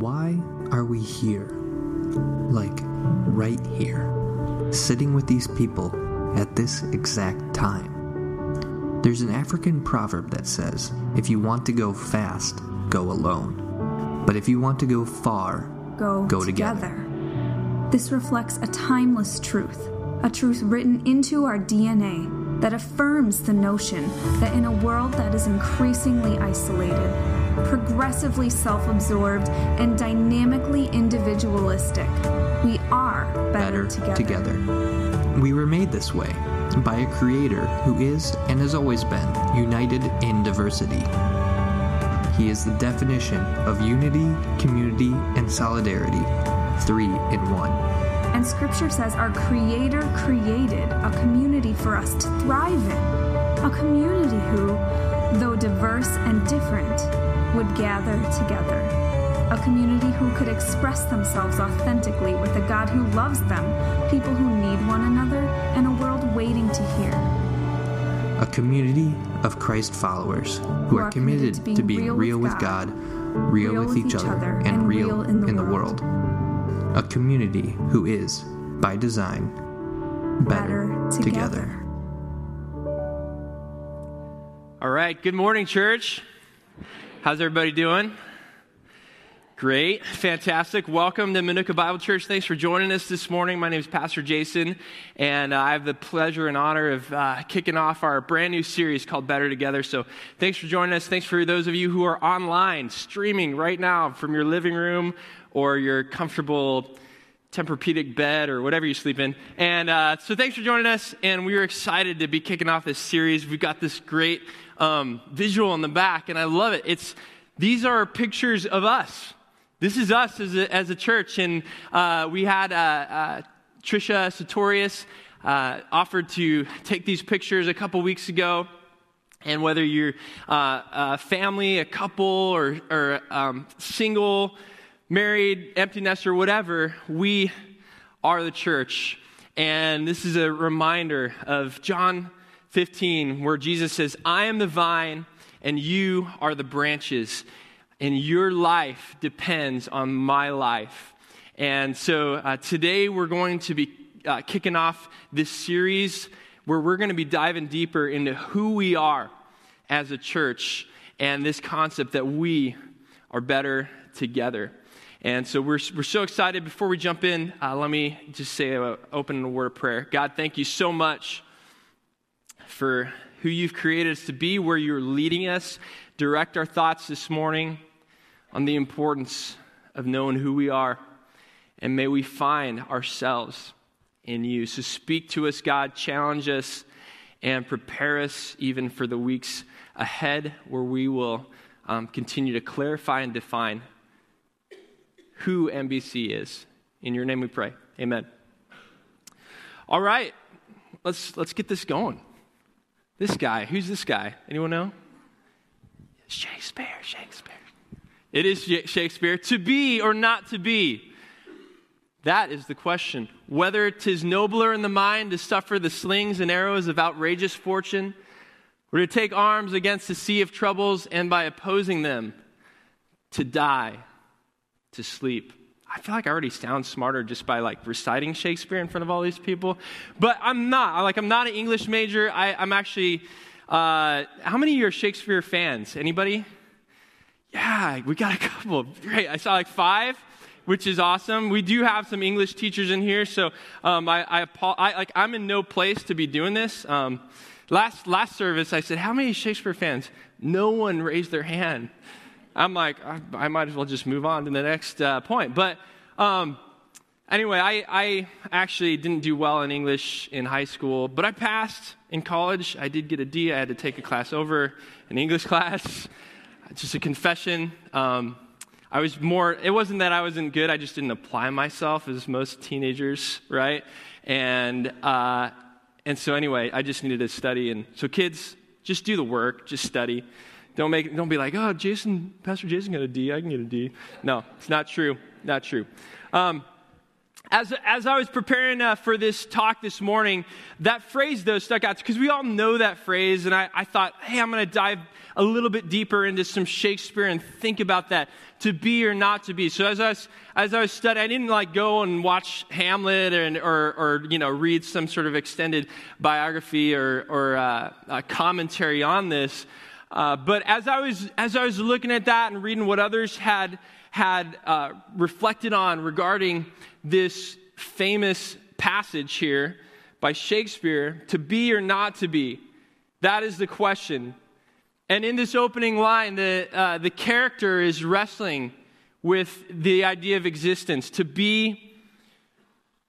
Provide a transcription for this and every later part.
Why are we here? Like, right here, sitting with these people at this exact time. There's an African proverb that says, if you want to go fast, go alone. But if you want to go far, go, Go together. together. This reflects a timeless truth, a truth written into our DNA that affirms the notion that in a world that is increasingly isolated, progressively self absorbed, and dynamically individualistic, we are better, better together. together. We were made this way by a creator who is and has always been united in diversity. He is the definition of unity, community, and solidarity, three in one. And scripture says our Creator created a community for us to thrive in. A community who, though diverse and different, would gather together. A community who could express themselves authentically with a God who loves them, people who need one another, and a world waiting to hear. A community of Christ followers who are committed to being real with God, real with each other, and real in the world. A community who is, by design, better Better together. together. All right, good morning, church. How's everybody doing? Great, fantastic. Welcome to Mokena Bible Church. Thanks for joining us this morning. My name is Pastor Jason, and uh, I have the pleasure and honor of uh, kicking off our brand new series called Better Together. So, thanks for joining us. Thanks for those of you who are online, streaming right now from your living room or your comfortable Tempur-Pedic bed or whatever you sleep in. And uh, so thanks for joining us. And we are excited to be kicking off this series. We've got this great um, visual on the back, and I love it. It's these are pictures of us. This is us as a, as a church, and uh, we had uh, uh, Trisha Sartorius uh, offered to take these pictures a couple weeks ago. And whether you're uh, a family, a couple, or, or um, single, married, empty nester, whatever, we are the church. And this is a reminder of John 15, where Jesus says, I am the vine, and you are the branches, and your life depends on my life. And so uh, today we're going to be uh, kicking off this series where we're going to be diving deeper into who we are as a church and this concept that we are better together. And so we're, we're so excited. Before we jump in, uh, let me just say, uh, open a word of prayer. God, thank you so much for who you've created us to be, where you're leading us. Direct our thoughts this morning on the importance of knowing who we are. And may we find ourselves in you. So speak to us, God, challenge us, and prepare us even for the weeks ahead where we will um, continue to clarify and define who MBC is. In your name we pray. Amen. All right, let's, let's get this going. This guy, who's this guy? Anyone know? Shakespeare, Shakespeare. It is Shakespeare. To be or not to be? That is the question. Whether 'tis nobler in the mind to suffer the slings and arrows of outrageous fortune, or to take arms against the sea of troubles and by opposing them, to die, to sleep. I feel like I already sound smarter just by like reciting Shakespeare in front of all these people, but I'm not. Like I'm not an English major. I, I'm actually. Uh, how many of you are Shakespeare fans? Anybody? Yeah, we got a couple. Great. I saw like five, which is awesome. We do have some English teachers in here, so um, I, I, I like I'm in no place to be doing this. Um, last last service, I said, "How many Shakespeare fans?" No one raised their hand. I'm like, I, I might as well just move on to the next uh, point. But um, anyway, I, I actually didn't do well in English in high school, but I passed in college. I did get a D. I had to take a class over, an English class. Just a confession. Um, I was more, it wasn't that I wasn't good, I just didn't apply myself as most teenagers, right? And, uh, and so anyway, I just needed to study. And so kids, just do the work, just study. Don't make, don't be like, oh, Jason, Pastor Jason got a D, I can get a D. No, it's not true, not true. Um, as, as I was preparing uh, for this talk this morning, that phrase, though, stuck out because we all know that phrase. And I, I thought, hey, I'm going to dive a little bit deeper into some Shakespeare and think about that to be or not to be. So as I was, as I was studying, I didn't like go and watch Hamlet and, or, or you know, read some sort of extended biography or, or uh, commentary on this. Uh, but as I, was, as I was looking at that and reading what others had, had uh, reflected on regarding this famous passage here by Shakespeare to be or not to be? That is the question. And in this opening line, the, uh, the character is wrestling with the idea of existence to be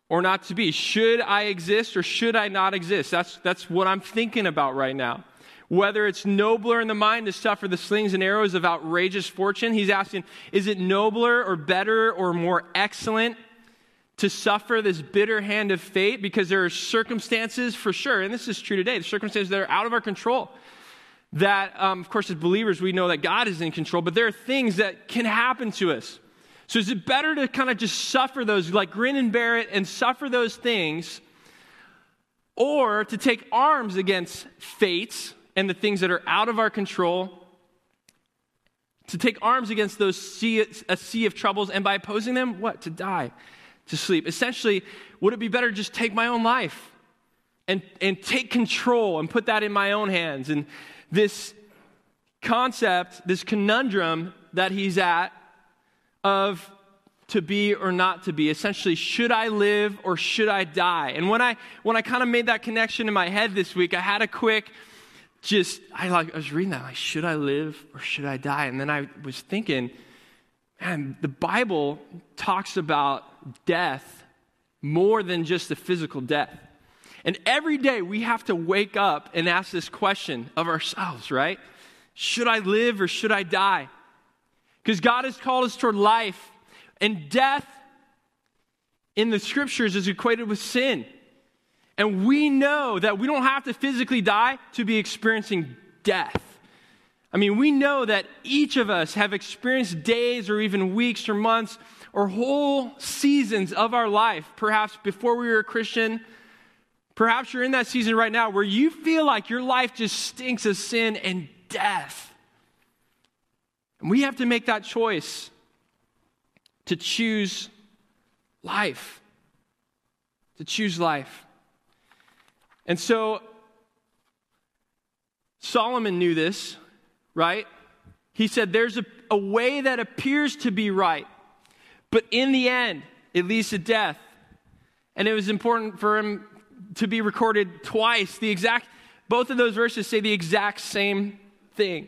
or not to be. Should I exist or should I not exist? That's, that's what I'm thinking about right now. Whether it's nobler in the mind to suffer the slings and arrows of outrageous fortune, he's asking, is it nobler or better or more excellent to suffer this bitter hand of fate because there are circumstances for sure, and this is true today, the circumstances that are out of our control. That, um, of course, as believers, we know that God is in control, but there are things that can happen to us. So is it better to kind of just suffer those, like grin and bear it and suffer those things, or to take arms against fates and the things that are out of our control? To take arms against those sea, a sea of troubles, and by opposing them, what? To die to sleep. Essentially, would it be better just take my own life and, and take control and put that in my own hands? And this concept, this conundrum that he's at of to be or not to be essentially should i live or should i die and when i when i kind of made that connection in my head this week i had a quick just i like i was reading that like should i live or should i die and then i was thinking man the bible talks about death more than just the physical death. And every day we have to wake up and ask this question of ourselves, right? Should I live or should I die? Because God has called us toward life, and death in the scriptures is equated with sin. And we know that we don't have to physically die to be experiencing death. I mean, we know that each of us have experienced days or even weeks or months or whole seasons of our life, perhaps before we were a Christian. Perhaps you're in that season right now where you feel like your life just stinks of sin and death. And we have to make that choice to choose life. To choose life. And so, Solomon knew this, right? He said, There's a, a way that appears to be right, but in the end, it leads to death. And it was important for him to be recorded twice. The exact, both of those verses say the exact same thing.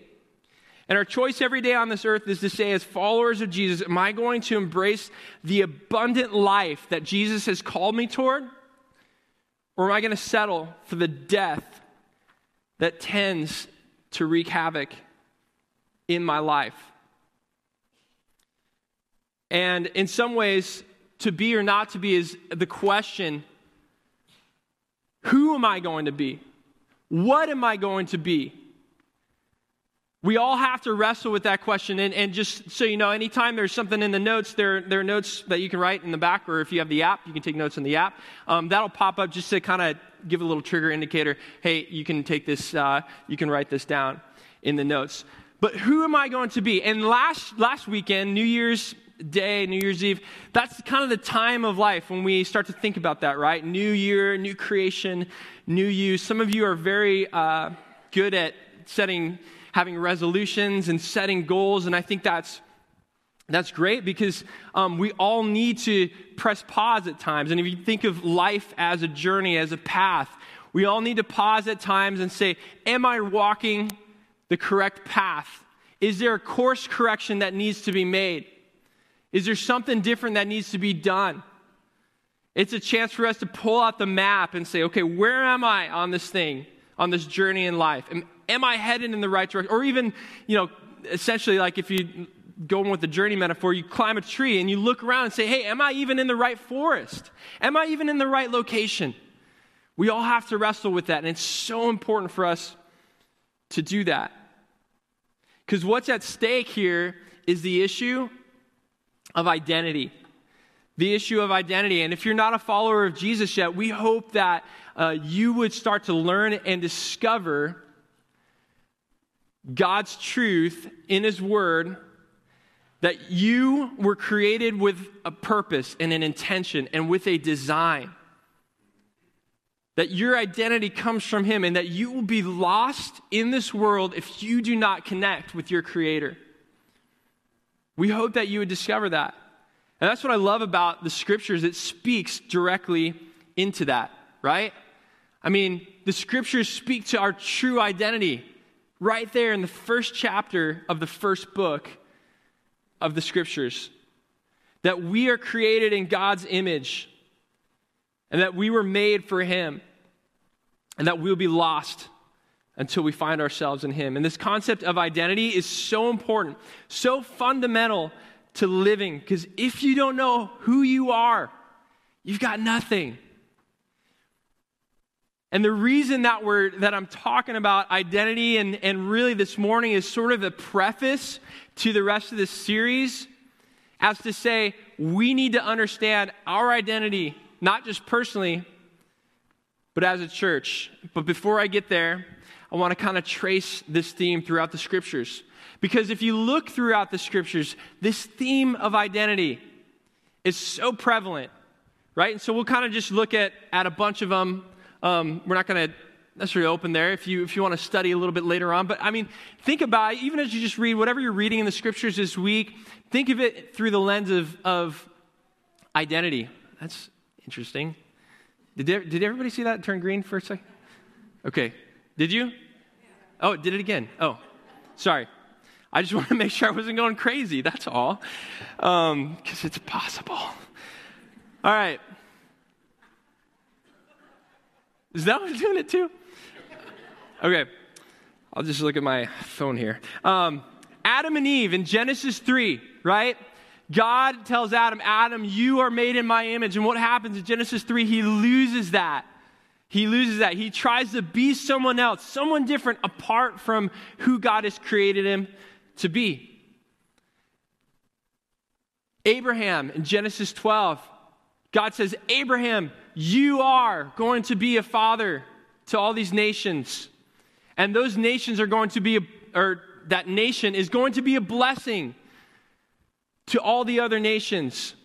And our choice every day on this earth is to say, as followers of Jesus, am I going to embrace the abundant life that Jesus has called me toward? Or am I going to settle for the death that tends to wreak havoc in my life? And in some ways, to be or not to be is the question who am I going to be? What am I going to be? We all have to wrestle with that question. And, and, just so you know, anytime there's something in the notes, there, there are notes that you can write in the back, or if you have the app, you can take notes in the app. Um, that'll pop up just to kind of give a little trigger indicator hey, you can take this, uh, you can write this down in the notes. But who am I going to be? And last, last weekend, New Year's Day, New Year's Eve, that's kind of the time of life when we start to think about that, right? New year, new creation, new you. Some of you are very uh, good at setting, having resolutions and setting goals, and I think that's that's great because um, we all need to press pause at times. And if you think of life as a journey, as a path, we all need to pause at times and say, Am I walking the correct path? Is there a course correction that needs to be made? Is there something different that needs to be done? It's a chance for us to pull out the map and say, okay, where am I on this thing, on this journey in life? Am, am I headed in the right direction? Or even, you know, essentially, like if you go with the journey metaphor, you climb a tree and you look around and say, hey, am I even in the right forest? Am I even in the right location? We all have to wrestle with that, and it's so important for us to do that. Because what's at stake here is the issue of identity. the issue of identity. And if you're not a follower of Jesus yet, we hope that uh, you would start to learn and discover God's truth in His Word that you were created with a purpose and an intention and with a design. That your identity comes from Him and that you will be lost in this world if you do not connect with your Creator. We hope that you would discover that. And that's what I love about the scriptures. It speaks directly into that, right? I mean, the scriptures speak to our true identity right there in the first chapter of the first book of the scriptures. That we are created in God's image and that we were made for Him and that we'll be lost until we find ourselves in Him. And this concept of identity is so important, so fundamental to living, because if you don't know who you are, you've got nothing. And the reason that we're that I'm talking about identity and, and really this morning is sort of a preface to the rest of this series as to say we need to understand our identity, not just personally, but as a church. But before I get there, I want to kind of trace this theme throughout the scriptures. Because if you look throughout the scriptures, this theme of identity is so prevalent, right? And so we'll kind of just look at, at a bunch of them. Um, we're not going to necessarily open there if you, if you want to study a little bit later on. But I mean, think about it, even as you just read whatever you're reading in the scriptures this week, think of it through the lens of, of identity. That's interesting. Did, did everybody see that turn green for a second? Okay. Did you? Oh, it did it again. Oh, sorry. I just want to make sure I wasn't going crazy. That's all. Because um, it's possible. All right. Is that what's doing it too? Okay. I'll just look at my phone here. Um, Adam and Eve in Genesis 3, right? God tells Adam, Adam, you are made in my image. And what happens in Genesis 3? He loses that. He loses that. He tries to be someone else, someone different apart from who God has created him to be. Abraham in Genesis 12, God says, Abraham, you are going to be a father to all these nations. And those nations are going to be, a, or that nation is going to be a blessing to all the other nations.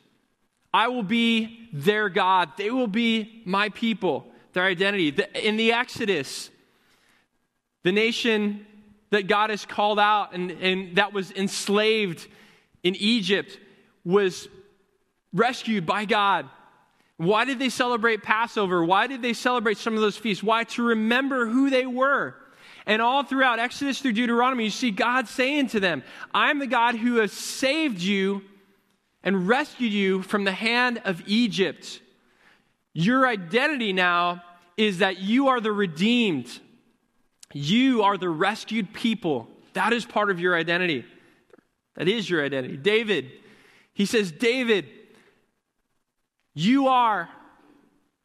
I will be their God. They will be my people their identity. In the Exodus, the nation that God has called out and, and that was enslaved in Egypt was rescued by God. Why did they celebrate Passover? Why did they celebrate some of those feasts? Why? To remember who they were. And all throughout Exodus through Deuteronomy, you see God saying to them, I'm the God who has saved you and rescued you from the hand of Egypt. Your identity now is that you are the redeemed. You are the rescued people. That is part of your identity. That is your identity. David, he says, David, you are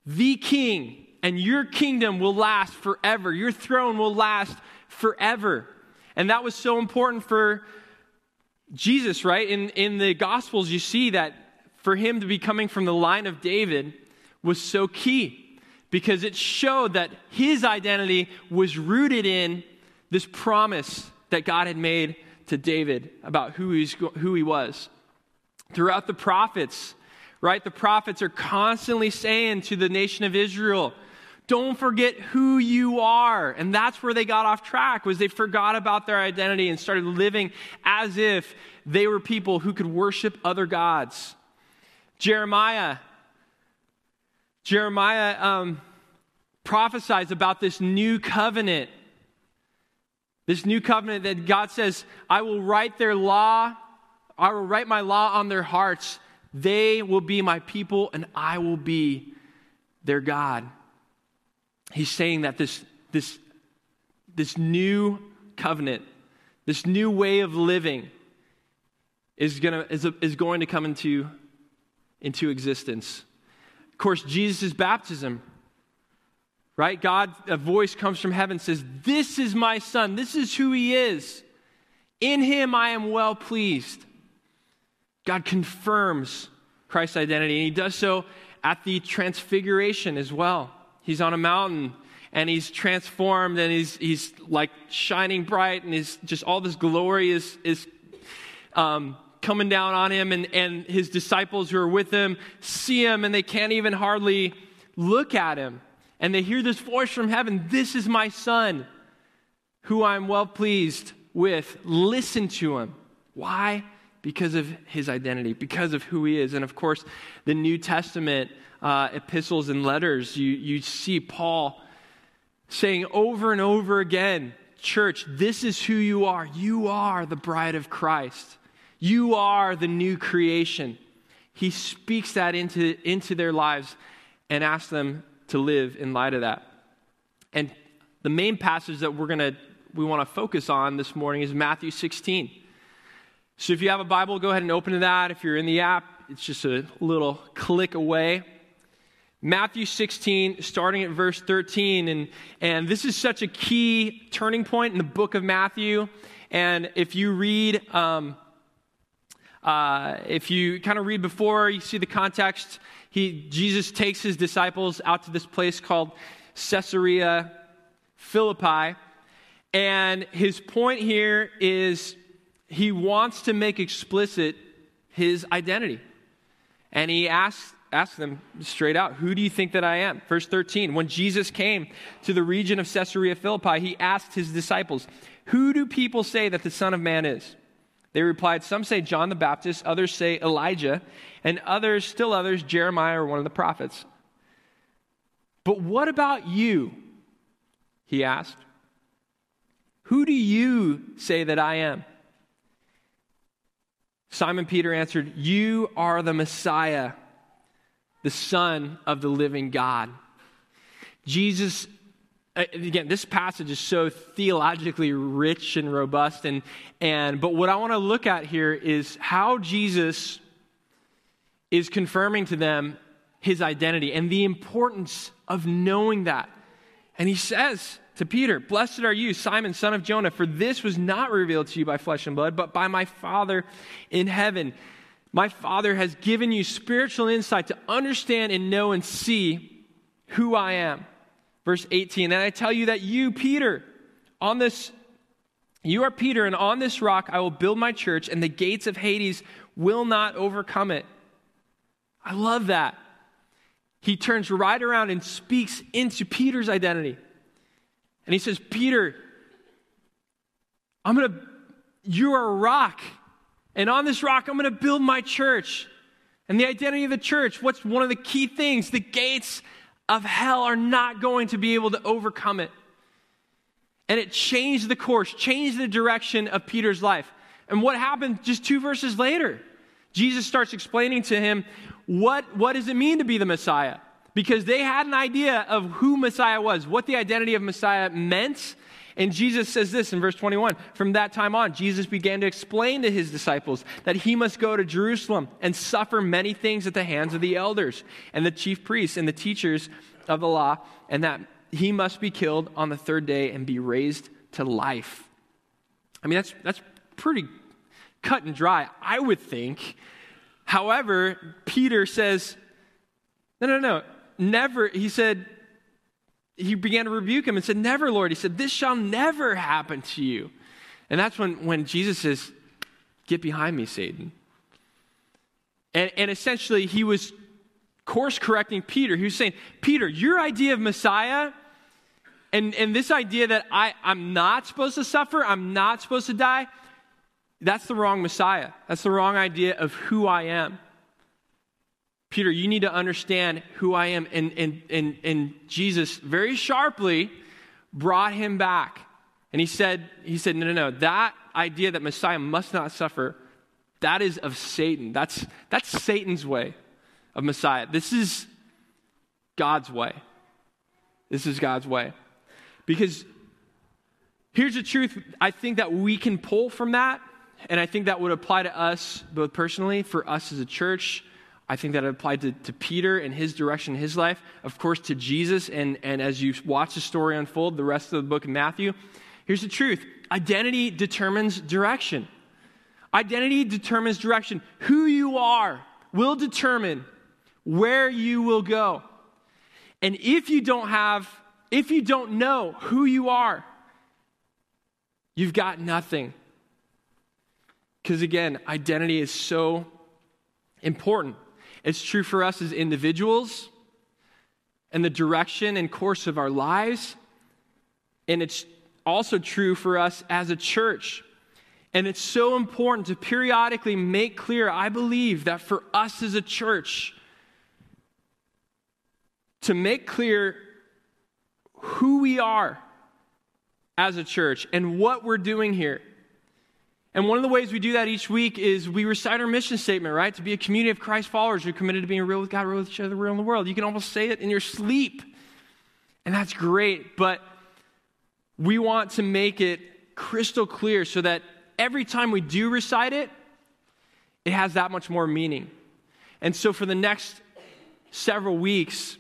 the king, and your kingdom will last forever. Your throne will last forever. And that was so important for Jesus, right? In, in the Gospels, you see that for him to be coming from the line of David, was so key because it showed that his identity was rooted in this promise that God had made to David about who, he's, who he was. Throughout the prophets, right, the prophets are constantly saying to the nation of Israel, don't forget who you are. And that's where they got off track was they forgot about their identity and started living as if they were people who could worship other gods. Jeremiah Jeremiah um, prophesies about this new covenant. This new covenant that God says, I will write their law, I will write my law on their hearts. They will be my people, and I will be their God. He's saying that this, this, this new covenant, this new way of living, is, gonna, is, a, is going to come into, into existence. Of course, Jesus' baptism, right? God, a voice comes from heaven, says, This is my son. This is who he is. In him I am well pleased. God confirms Christ's identity. And he does so at the transfiguration as well. He's on a mountain and he's transformed and he's, he's like shining bright and he's just all this glory is, is um, coming down on him and, and his disciples who are with him see him and they can't even hardly look at him and they hear this voice from heaven this is my son who i'm well pleased with listen to him why because of his identity because of who he is and of course the new testament uh, epistles and letters you, you see paul saying over and over again church this is who you are you are the bride of christ you are the new creation. He speaks that into, into their lives and asks them to live in light of that. And the main passage that we're going to we want to focus on this morning is Matthew 16. So if you have a Bible, go ahead and open to that. If you're in the app, it's just a little click away. Matthew 16, starting at verse 13. And, and this is such a key turning point in the book of Matthew. And if you read um, uh, if you kind of read before, you see the context. He, Jesus takes his disciples out to this place called Caesarea Philippi. And his point here is he wants to make explicit his identity. And he asks, asks them straight out, Who do you think that I am? Verse 13 When Jesus came to the region of Caesarea Philippi, he asked his disciples, Who do people say that the Son of Man is? They replied, Some say John the Baptist, others say Elijah, and others, still others, Jeremiah or one of the prophets. But what about you? He asked. Who do you say that I am? Simon Peter answered, You are the Messiah, the Son of the living God. Jesus uh, again, this passage is so theologically rich and robust. And, and, but what I want to look at here is how Jesus is confirming to them his identity and the importance of knowing that. And he says to Peter, Blessed are you, Simon, son of Jonah, for this was not revealed to you by flesh and blood, but by my Father in heaven. My Father has given you spiritual insight to understand and know and see who I am. Verse 18, and I tell you that you, Peter, on this, you are Peter, and on this rock I will build my church, and the gates of Hades will not overcome it. I love that. He turns right around and speaks into Peter's identity. And he says, Peter, I'm going to, you are a rock. And on this rock, I'm going to build my church. And the identity of the church, what's one of the key things? The gates of hell are not going to be able to overcome it. And it changed the course, changed the direction of Peter's life. And what happened just two verses later? Jesus starts explaining to him what, what does it mean to be the Messiah? Because they had an idea of who Messiah was, what the identity of Messiah meant, and Jesus says this in verse 21 From that time on, Jesus began to explain to his disciples that he must go to Jerusalem and suffer many things at the hands of the elders and the chief priests and the teachers of the law, and that he must be killed on the third day and be raised to life. I mean, that's, that's pretty cut and dry, I would think. However, Peter says, no, no, no, never. He said, he began to rebuke him and said, Never, Lord. He said, This shall never happen to you. And that's when, when Jesus says, Get behind me, Satan. And, and essentially, he was course correcting Peter. He was saying, Peter, your idea of Messiah and, and this idea that I, I'm not supposed to suffer, I'm not supposed to die, that's the wrong Messiah. That's the wrong idea of who I am. Peter, you need to understand who I am. And, and, and, and Jesus very sharply brought him back. And he said, he said, no, no, no, that idea that Messiah must not suffer, that is of Satan. That's, that's Satan's way of Messiah. This is God's way. This is God's way. Because here's the truth I think that we can pull from that, and I think that would apply to us both personally, for us as a church, I think that applied to, to Peter and his direction in his life, of course, to Jesus. And, and as you watch the story unfold, the rest of the book of Matthew, here's the truth identity determines direction. Identity determines direction. Who you are will determine where you will go. And if you don't have, if you don't know who you are, you've got nothing. Because again, identity is so important. It's true for us as individuals and the direction and course of our lives. And it's also true for us as a church. And it's so important to periodically make clear, I believe, that for us as a church, to make clear who we are as a church and what we're doing here. And one of the ways we do that each week is we recite our mission statement, right? To be a community of Christ followers who are committed to being real with God, real with each other, real in the world. You can almost say it in your sleep. And that's great. But we want to make it crystal clear so that every time we do recite it, it has that much more meaning. And so for the next several weeks,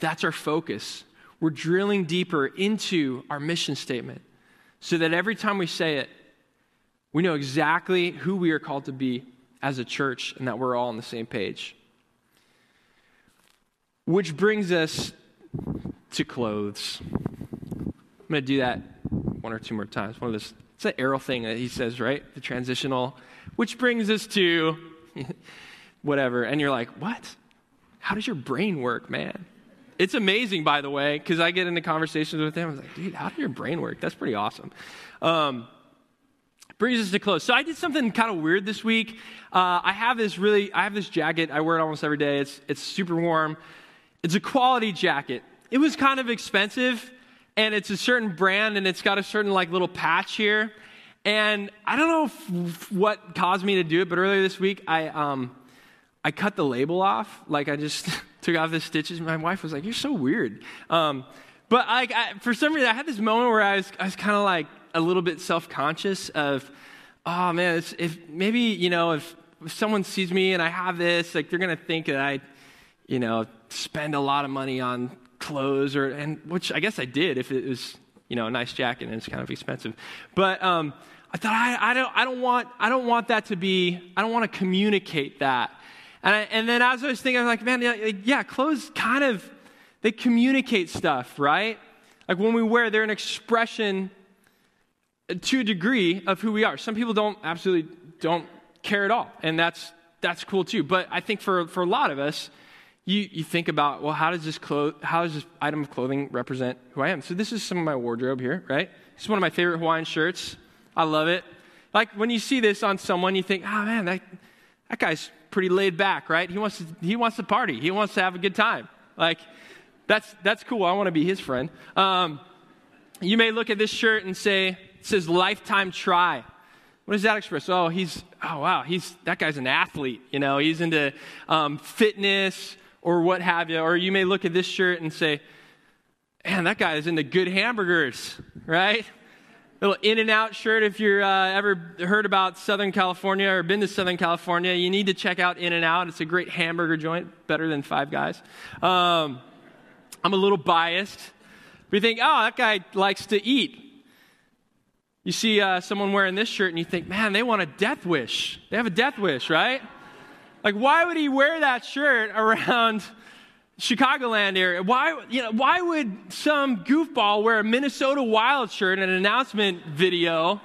that's our focus. We're drilling deeper into our mission statement so that every time we say it, we know exactly who we are called to be as a church and that we're all on the same page. Which brings us to clothes. I'm going to do that one or two more times. One of this, it's an arrow thing that he says, right? The transitional. Which brings us to whatever. And you're like, what? How does your brain work, man? It's amazing, by the way, because I get into conversations with him. I was like, dude, how does your brain work? That's pretty awesome. Um, brings us to close. So I did something kind of weird this week. Uh, I have this really, I have this jacket. I wear it almost every day. It's it's super warm. It's a quality jacket. It was kind of expensive, and it's a certain brand, and it's got a certain like little patch here. And I don't know what caused me to do it, but earlier this week I um, I cut the label off. Like I just took off the stitches. My wife was like, "You're so weird." Um, but I, for some reason, I had this moment where I was I was kind of like a little bit self conscious of, oh man, if maybe, you know, if, if someone sees me and I have this, like they're going to think that I, you know, spend a lot of money on clothes or, and which I guess I did if it was, you know, a nice jacket and it's kind of expensive. But, um, I thought I, I, don't I don't want I don't want that to be I don't want to communicate that and, I, and then as I was thinking I was like man yeah, yeah clothes kind of they communicate stuff right like when we wear they're an expression to a degree of who we are. Some people don't absolutely don't care at all, and that's that's cool too. But I think for for a lot of us, you you think about well, how does this clo- how does this item of clothing represent who I am? So this is some of my wardrobe here, right? This is one of my favorite Hawaiian shirts. I love it. Like when you see this on someone, you think, oh man, that that guy's pretty laid back, right? He wants to he wants to party. He wants to have a good time. Like that's that's cool. I want to be his friend. Um, you may look at this shirt and say, says Life Time Tri. What does that express? Oh, he's, oh, wow, he's, that guy's an athlete. You know, he's into um, fitness or what have you. Or you may look at this shirt and say, man, that guy is into good hamburgers, right? Little In-N-Out shirt. If you're uh, ever heard about Southern California or been to Southern California, you need to check out In-N-Out. It's a great hamburger joint, better than Five Guys. Um, I'm a little biased. You think, oh, that guy likes to eat. You see uh, someone wearing this shirt and you think, man, they want a death wish. They have a death wish, right? Like, why would he wear that shirt around Chicagoland area? Why, you know, why would some goofball wear a Minnesota Wild shirt in an announcement video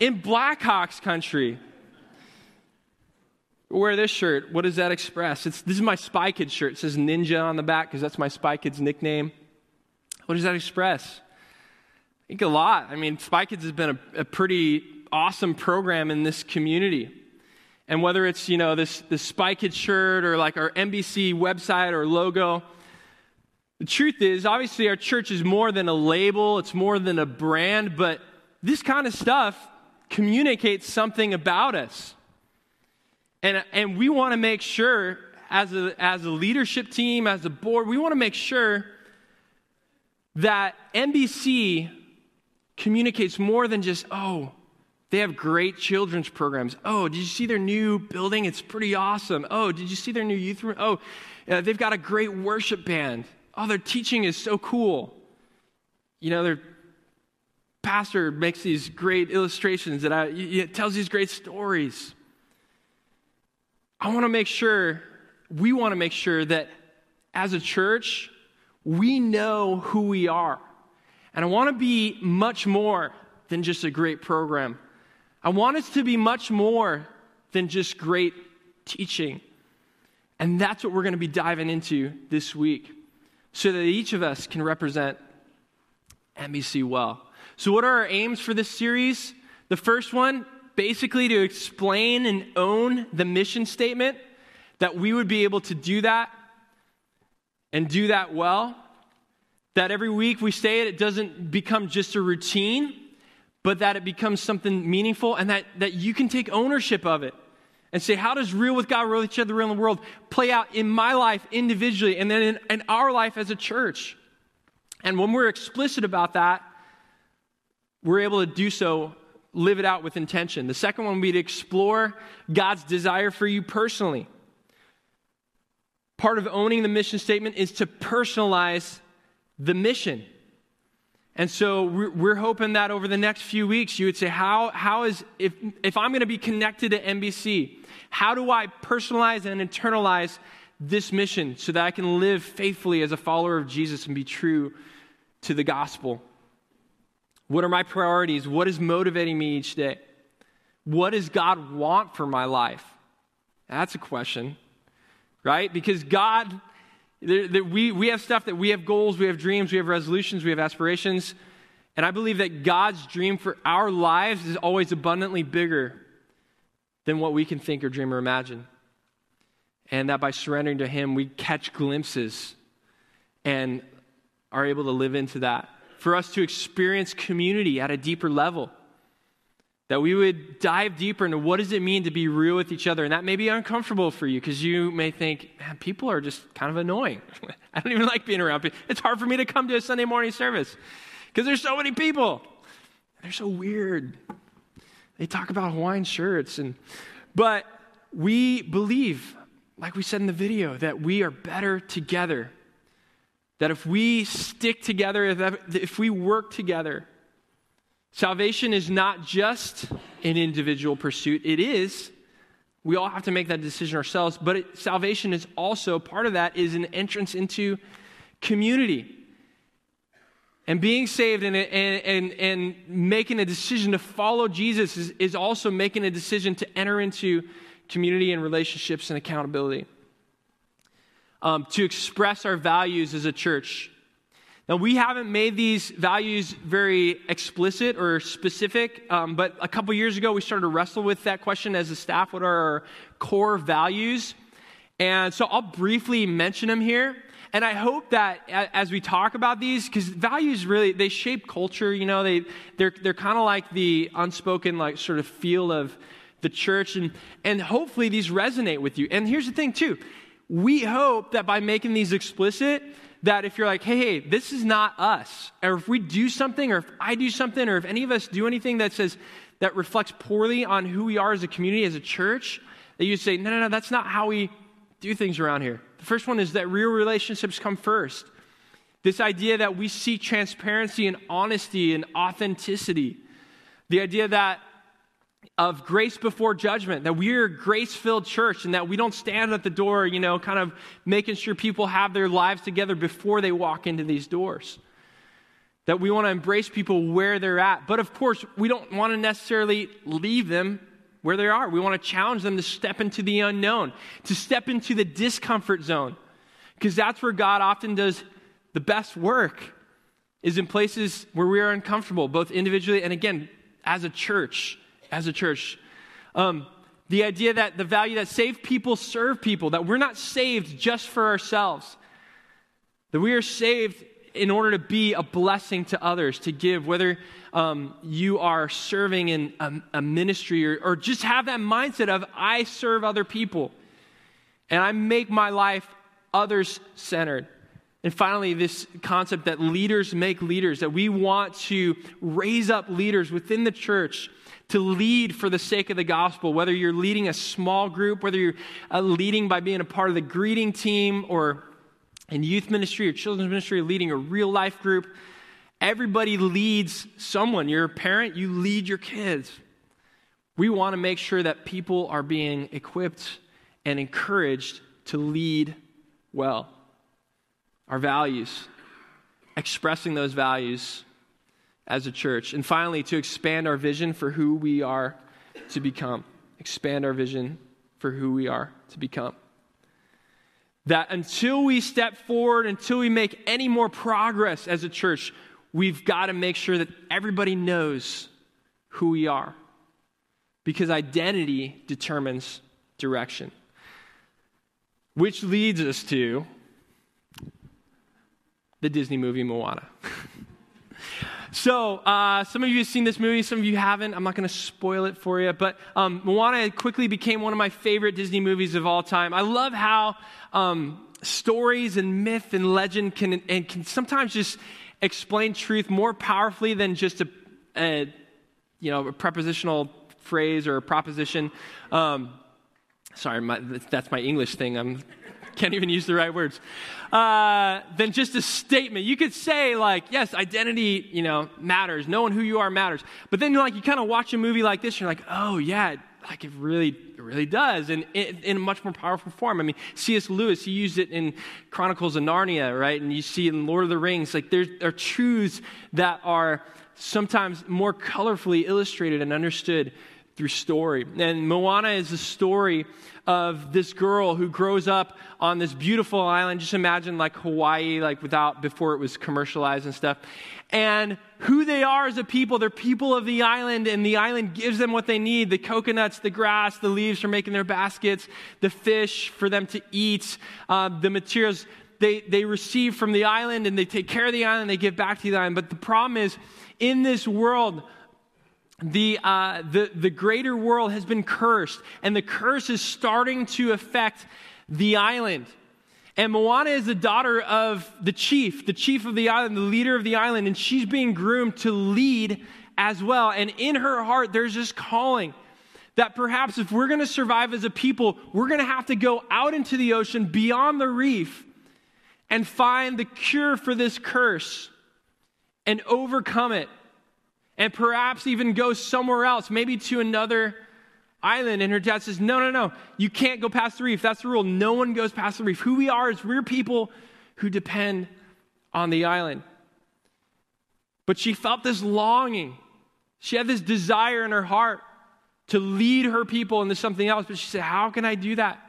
in Blackhawks country? Wear this shirt. What does that express? It's, this is my Spy Kids shirt. It says Ninja on the back because that's my Spy Kids nickname. What does that express? I think a lot. I mean, Spy Kids has been a, a pretty awesome program in this community. And whether it's, you know, this, this Spy Kids shirt or like our MBC website or logo, the truth is, obviously, our church is more than a label, it's more than a brand, but this kind of stuff communicates something about us. And, and we want to make sure, as a, as a leadership team, as a board, we want to make sure that MBC communicates more than just, oh, they have great children's programs. Oh, did you see their new building? It's pretty awesome. Oh, did you see their new youth room? Oh, uh, they've got a great worship band. Oh, their teaching is so cool. You know, their pastor makes these great illustrations that I, it tells these great stories. I want to make sure, we want to make sure that as a church, we know who we are. And I want to be much more than just a great program. I want us to be much more than just great teaching. And that's what we're going to be diving into this week so that each of us can represent MBC well. So, what are our aims for this series? The first one, basically to explain and own the mission statement, that we would be able to do that and do that well. That every week we say it, it doesn't become just a routine, but that it becomes something meaningful and that, that you can take ownership of it and say, how does real with God, real with each other, real in the world play out in my life individually and then in, in our life as a church? And when we're explicit about that, we're able to do so, live it out with intention. The second one would be to explore God's desire for you personally. Part of owning the mission statement is to personalize the mission. And so we're hoping that over the next few weeks, you would say, how, how is, if, if I'm going to be connected to MBC, how do I personalize and internalize this mission so that I can live faithfully as a follower of Jesus and be true to the gospel? What are my priorities? What is motivating me each day? What does God want for my life? That's a question, right? Because God we, we have stuff that we have goals, we have dreams, we have resolutions, we have aspirations. And I believe that God's dream for our lives is always abundantly bigger than what we can think or dream or imagine. And that by surrendering to Him, we catch glimpses and are able to live into that. For us to experience community at a deeper level. That we would dive deeper into what does it mean to be real with each other. And that may be uncomfortable for you because you may think, man, people are just kind of annoying. I don't even like being around people. It's hard for me to come to a Sunday morning service because there's so many people. They're so weird. They talk about Hawaiian shirts and but we believe, like we said in the video, that we are better together. That if we stick together, if we work together, Salvation is not just an individual pursuit, it is. We all have to make that decision ourselves, but it, salvation is also part of that is an entrance into community. And being saved and, and, and, and making a decision to follow Jesus is, is also making a decision to enter into community and relationships and accountability. Um, to express our values as a church now, we haven't made these values very explicit or specific, um, but a couple years ago we started to wrestle with that question as a staff what are our core values? And so I'll briefly mention them here. And I hope that as we talk about these, because values really, they shape culture, you know, they, they're, they're kind of like the unspoken, like sort of feel of the church. And, and hopefully these resonate with you. And here's the thing, too. We hope that by making these explicit, that if you're like, hey, hey, this is not us, or if we do something, or if I do something, or if any of us do anything that says, that reflects poorly on who we are as a community, as a church, that you say, no, no, no, that's not how we do things around here. The first one is that real relationships come first. This idea that we seek transparency and honesty and authenticity. The idea that of grace before judgment, that we're a grace filled church and that we don't stand at the door, you know, kind of making sure people have their lives together before they walk into these doors. That we want to embrace people where they're at. But of course, we don't want to necessarily leave them where they are. We want to challenge them to step into the unknown, to step into the discomfort zone. Because that's where God often does the best work, is in places where we are uncomfortable, both individually and again, as a church as a church. Um, the idea that the value that saved people serve people, that we're not saved just for ourselves, that we are saved in order to be a blessing to others, to give, whether um, you are serving in a, a ministry or, or just have that mindset of, I serve other people and I make my life others centered. And finally, this concept that leaders make leaders, that we want to raise up leaders within the church to lead for the sake of the gospel, whether you're leading a small group, whether you're uh, leading by being a part of the greeting team or in youth ministry or children's ministry, or leading a real life group. Everybody leads someone. You're a parent, you lead your kids. We want to make sure that people are being equipped and encouraged to lead well. Our values, expressing those values as a church. And finally, to expand our vision for who we are to become. Expand our vision for who we are to become. That until we step forward, until we make any more progress as a church, we've got to make sure that everybody knows who we are. Because identity determines direction. Which leads us to the Disney movie Moana. so, uh, some of you have seen this movie, some of you haven't. I'm not going to spoil it for you, but um, Moana quickly became one of my favorite Disney movies of all time. I love how um, stories and myth and legend can, and can sometimes just explain truth more powerfully than just a, a you know, a prepositional phrase or a proposition. Um, sorry, my, that's my English thing. I'm can't even use the right words, uh, than just a statement. You could say, like, yes, identity, you know, matters. Knowing who you are matters. But then, like, you kind of watch a movie like this, and you're like, oh, yeah, like it really, it really does, and in, in, a much more powerful form. I mean, C.S. Lewis, he used it in Chronicles of Narnia, right? And you see in Lord of the Rings, like there are truths that are sometimes more colorfully illustrated and understood through story. And Moana is a story of this girl who grows up on this beautiful island. Just imagine like Hawaii, like without, before it was commercialized and stuff. And who they are as a people, they're people of the island, and the island gives them what they need the coconuts, the grass, the leaves for making their baskets, the fish for them to eat, uh, the materials they, they receive from the island, and they take care of the island, they give back to the island. But the problem is, in this world, the, uh, the, the greater world has been cursed, and the curse is starting to affect the island. And Moana is the daughter of the chief, the chief of the island, the leader of the island, and she's being groomed to lead as well. And in her heart, there's this calling that perhaps if we're going to survive as a people, we're going to have to go out into the ocean beyond the reef and find the cure for this curse and overcome it and perhaps even go somewhere else, maybe to another island. And her dad says, No, no, no, you can't go past the reef. That's the rule. No one goes past the reef. Who we are is we're people who depend on the island. But she felt this longing. She had this desire in her heart to lead her people into something else. But she said, How can I do that?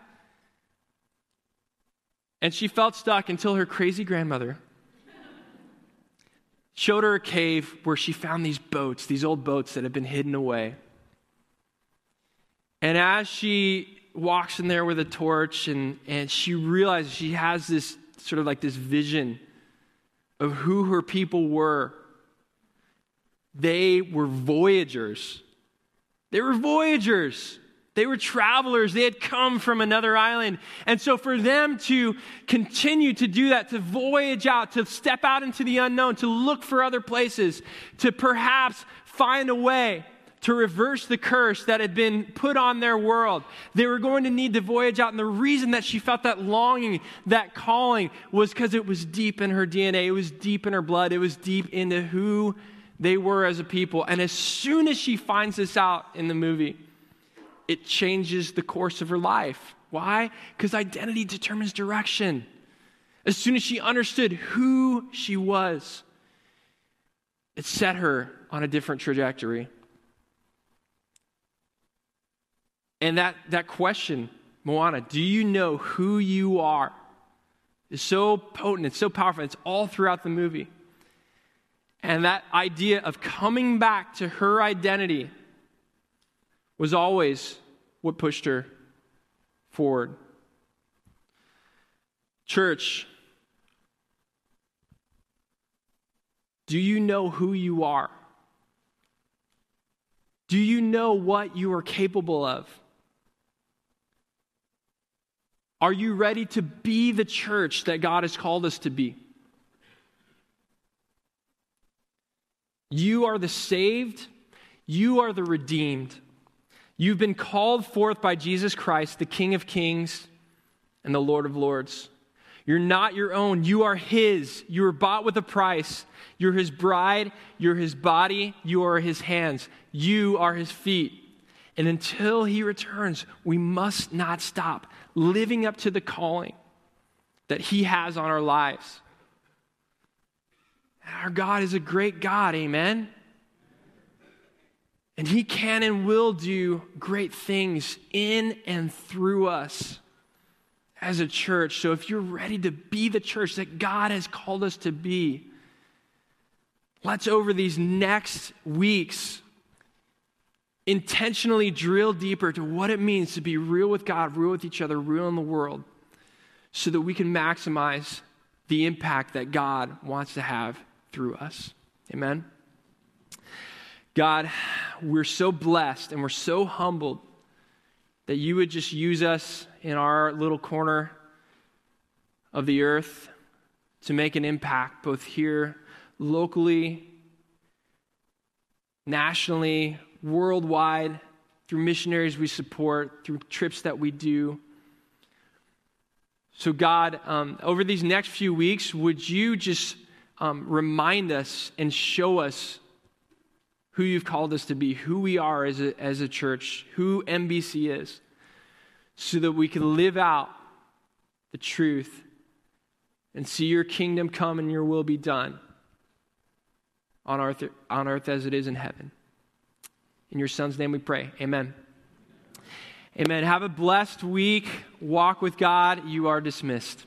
And she felt stuck until her crazy grandmother showed her a cave where she found these boats, these old boats that had been hidden away. And as she walks in there with a torch and, and she realizes she has this sort of like this vision of who her people were, they were voyagers. They were voyagers. They were travelers. They had come from another island. And so for them to continue to do that, to voyage out, to step out into the unknown, to look for other places, to perhaps find a way to reverse the curse that had been put on their world. They were going to need to voyage out. And the reason that she felt that longing, that calling, was because it was deep in her DNA. It was deep in her blood. It was deep into who they were as a people. And as soon as she finds this out in the movie, it changes the course of her life. Why? Because identity determines direction. As soon as she understood who she was, it set her on a different trajectory. And that, that question, Moana, do you know who you are? is so potent, it's so powerful, it's all throughout the movie. And that idea of coming back to her identity was always what pushed her forward. Church, do you know who you are? Do you know what you are capable of? Are you ready to be the church that God has called us to be? You are the saved, you are the redeemed. You've been called forth by Jesus Christ, the King of Kings and the Lord of Lords. You're not your own. You are His. You were bought with a price. You're His bride. You're His body. You are His hands. You are His feet. And until He returns, we must not stop living up to the calling that He has on our lives. Our God is a great God, amen? And He can and will do great things in and through us as a church. So if you're ready to be the church that God has called us to be, let's over these next weeks intentionally drill deeper to what it means to be real with God, real with each other, real in the world, so that we can maximize the impact that God wants to have through us. Amen. God, we're so blessed and we're so humbled that you would just use us in our little corner of the earth to make an impact, both here locally, nationally, worldwide, through missionaries we support, through trips that we do. So, God, um, over these next few weeks, would you just um, remind us and show us who you've called us to be, who we are as a, as a church, who MBC is, so that we can live out the truth and see your kingdom come and your will be done on earth, on earth as it is in heaven. In your son's name we pray. Amen. Amen. Have a blessed week. Walk with God. You are dismissed.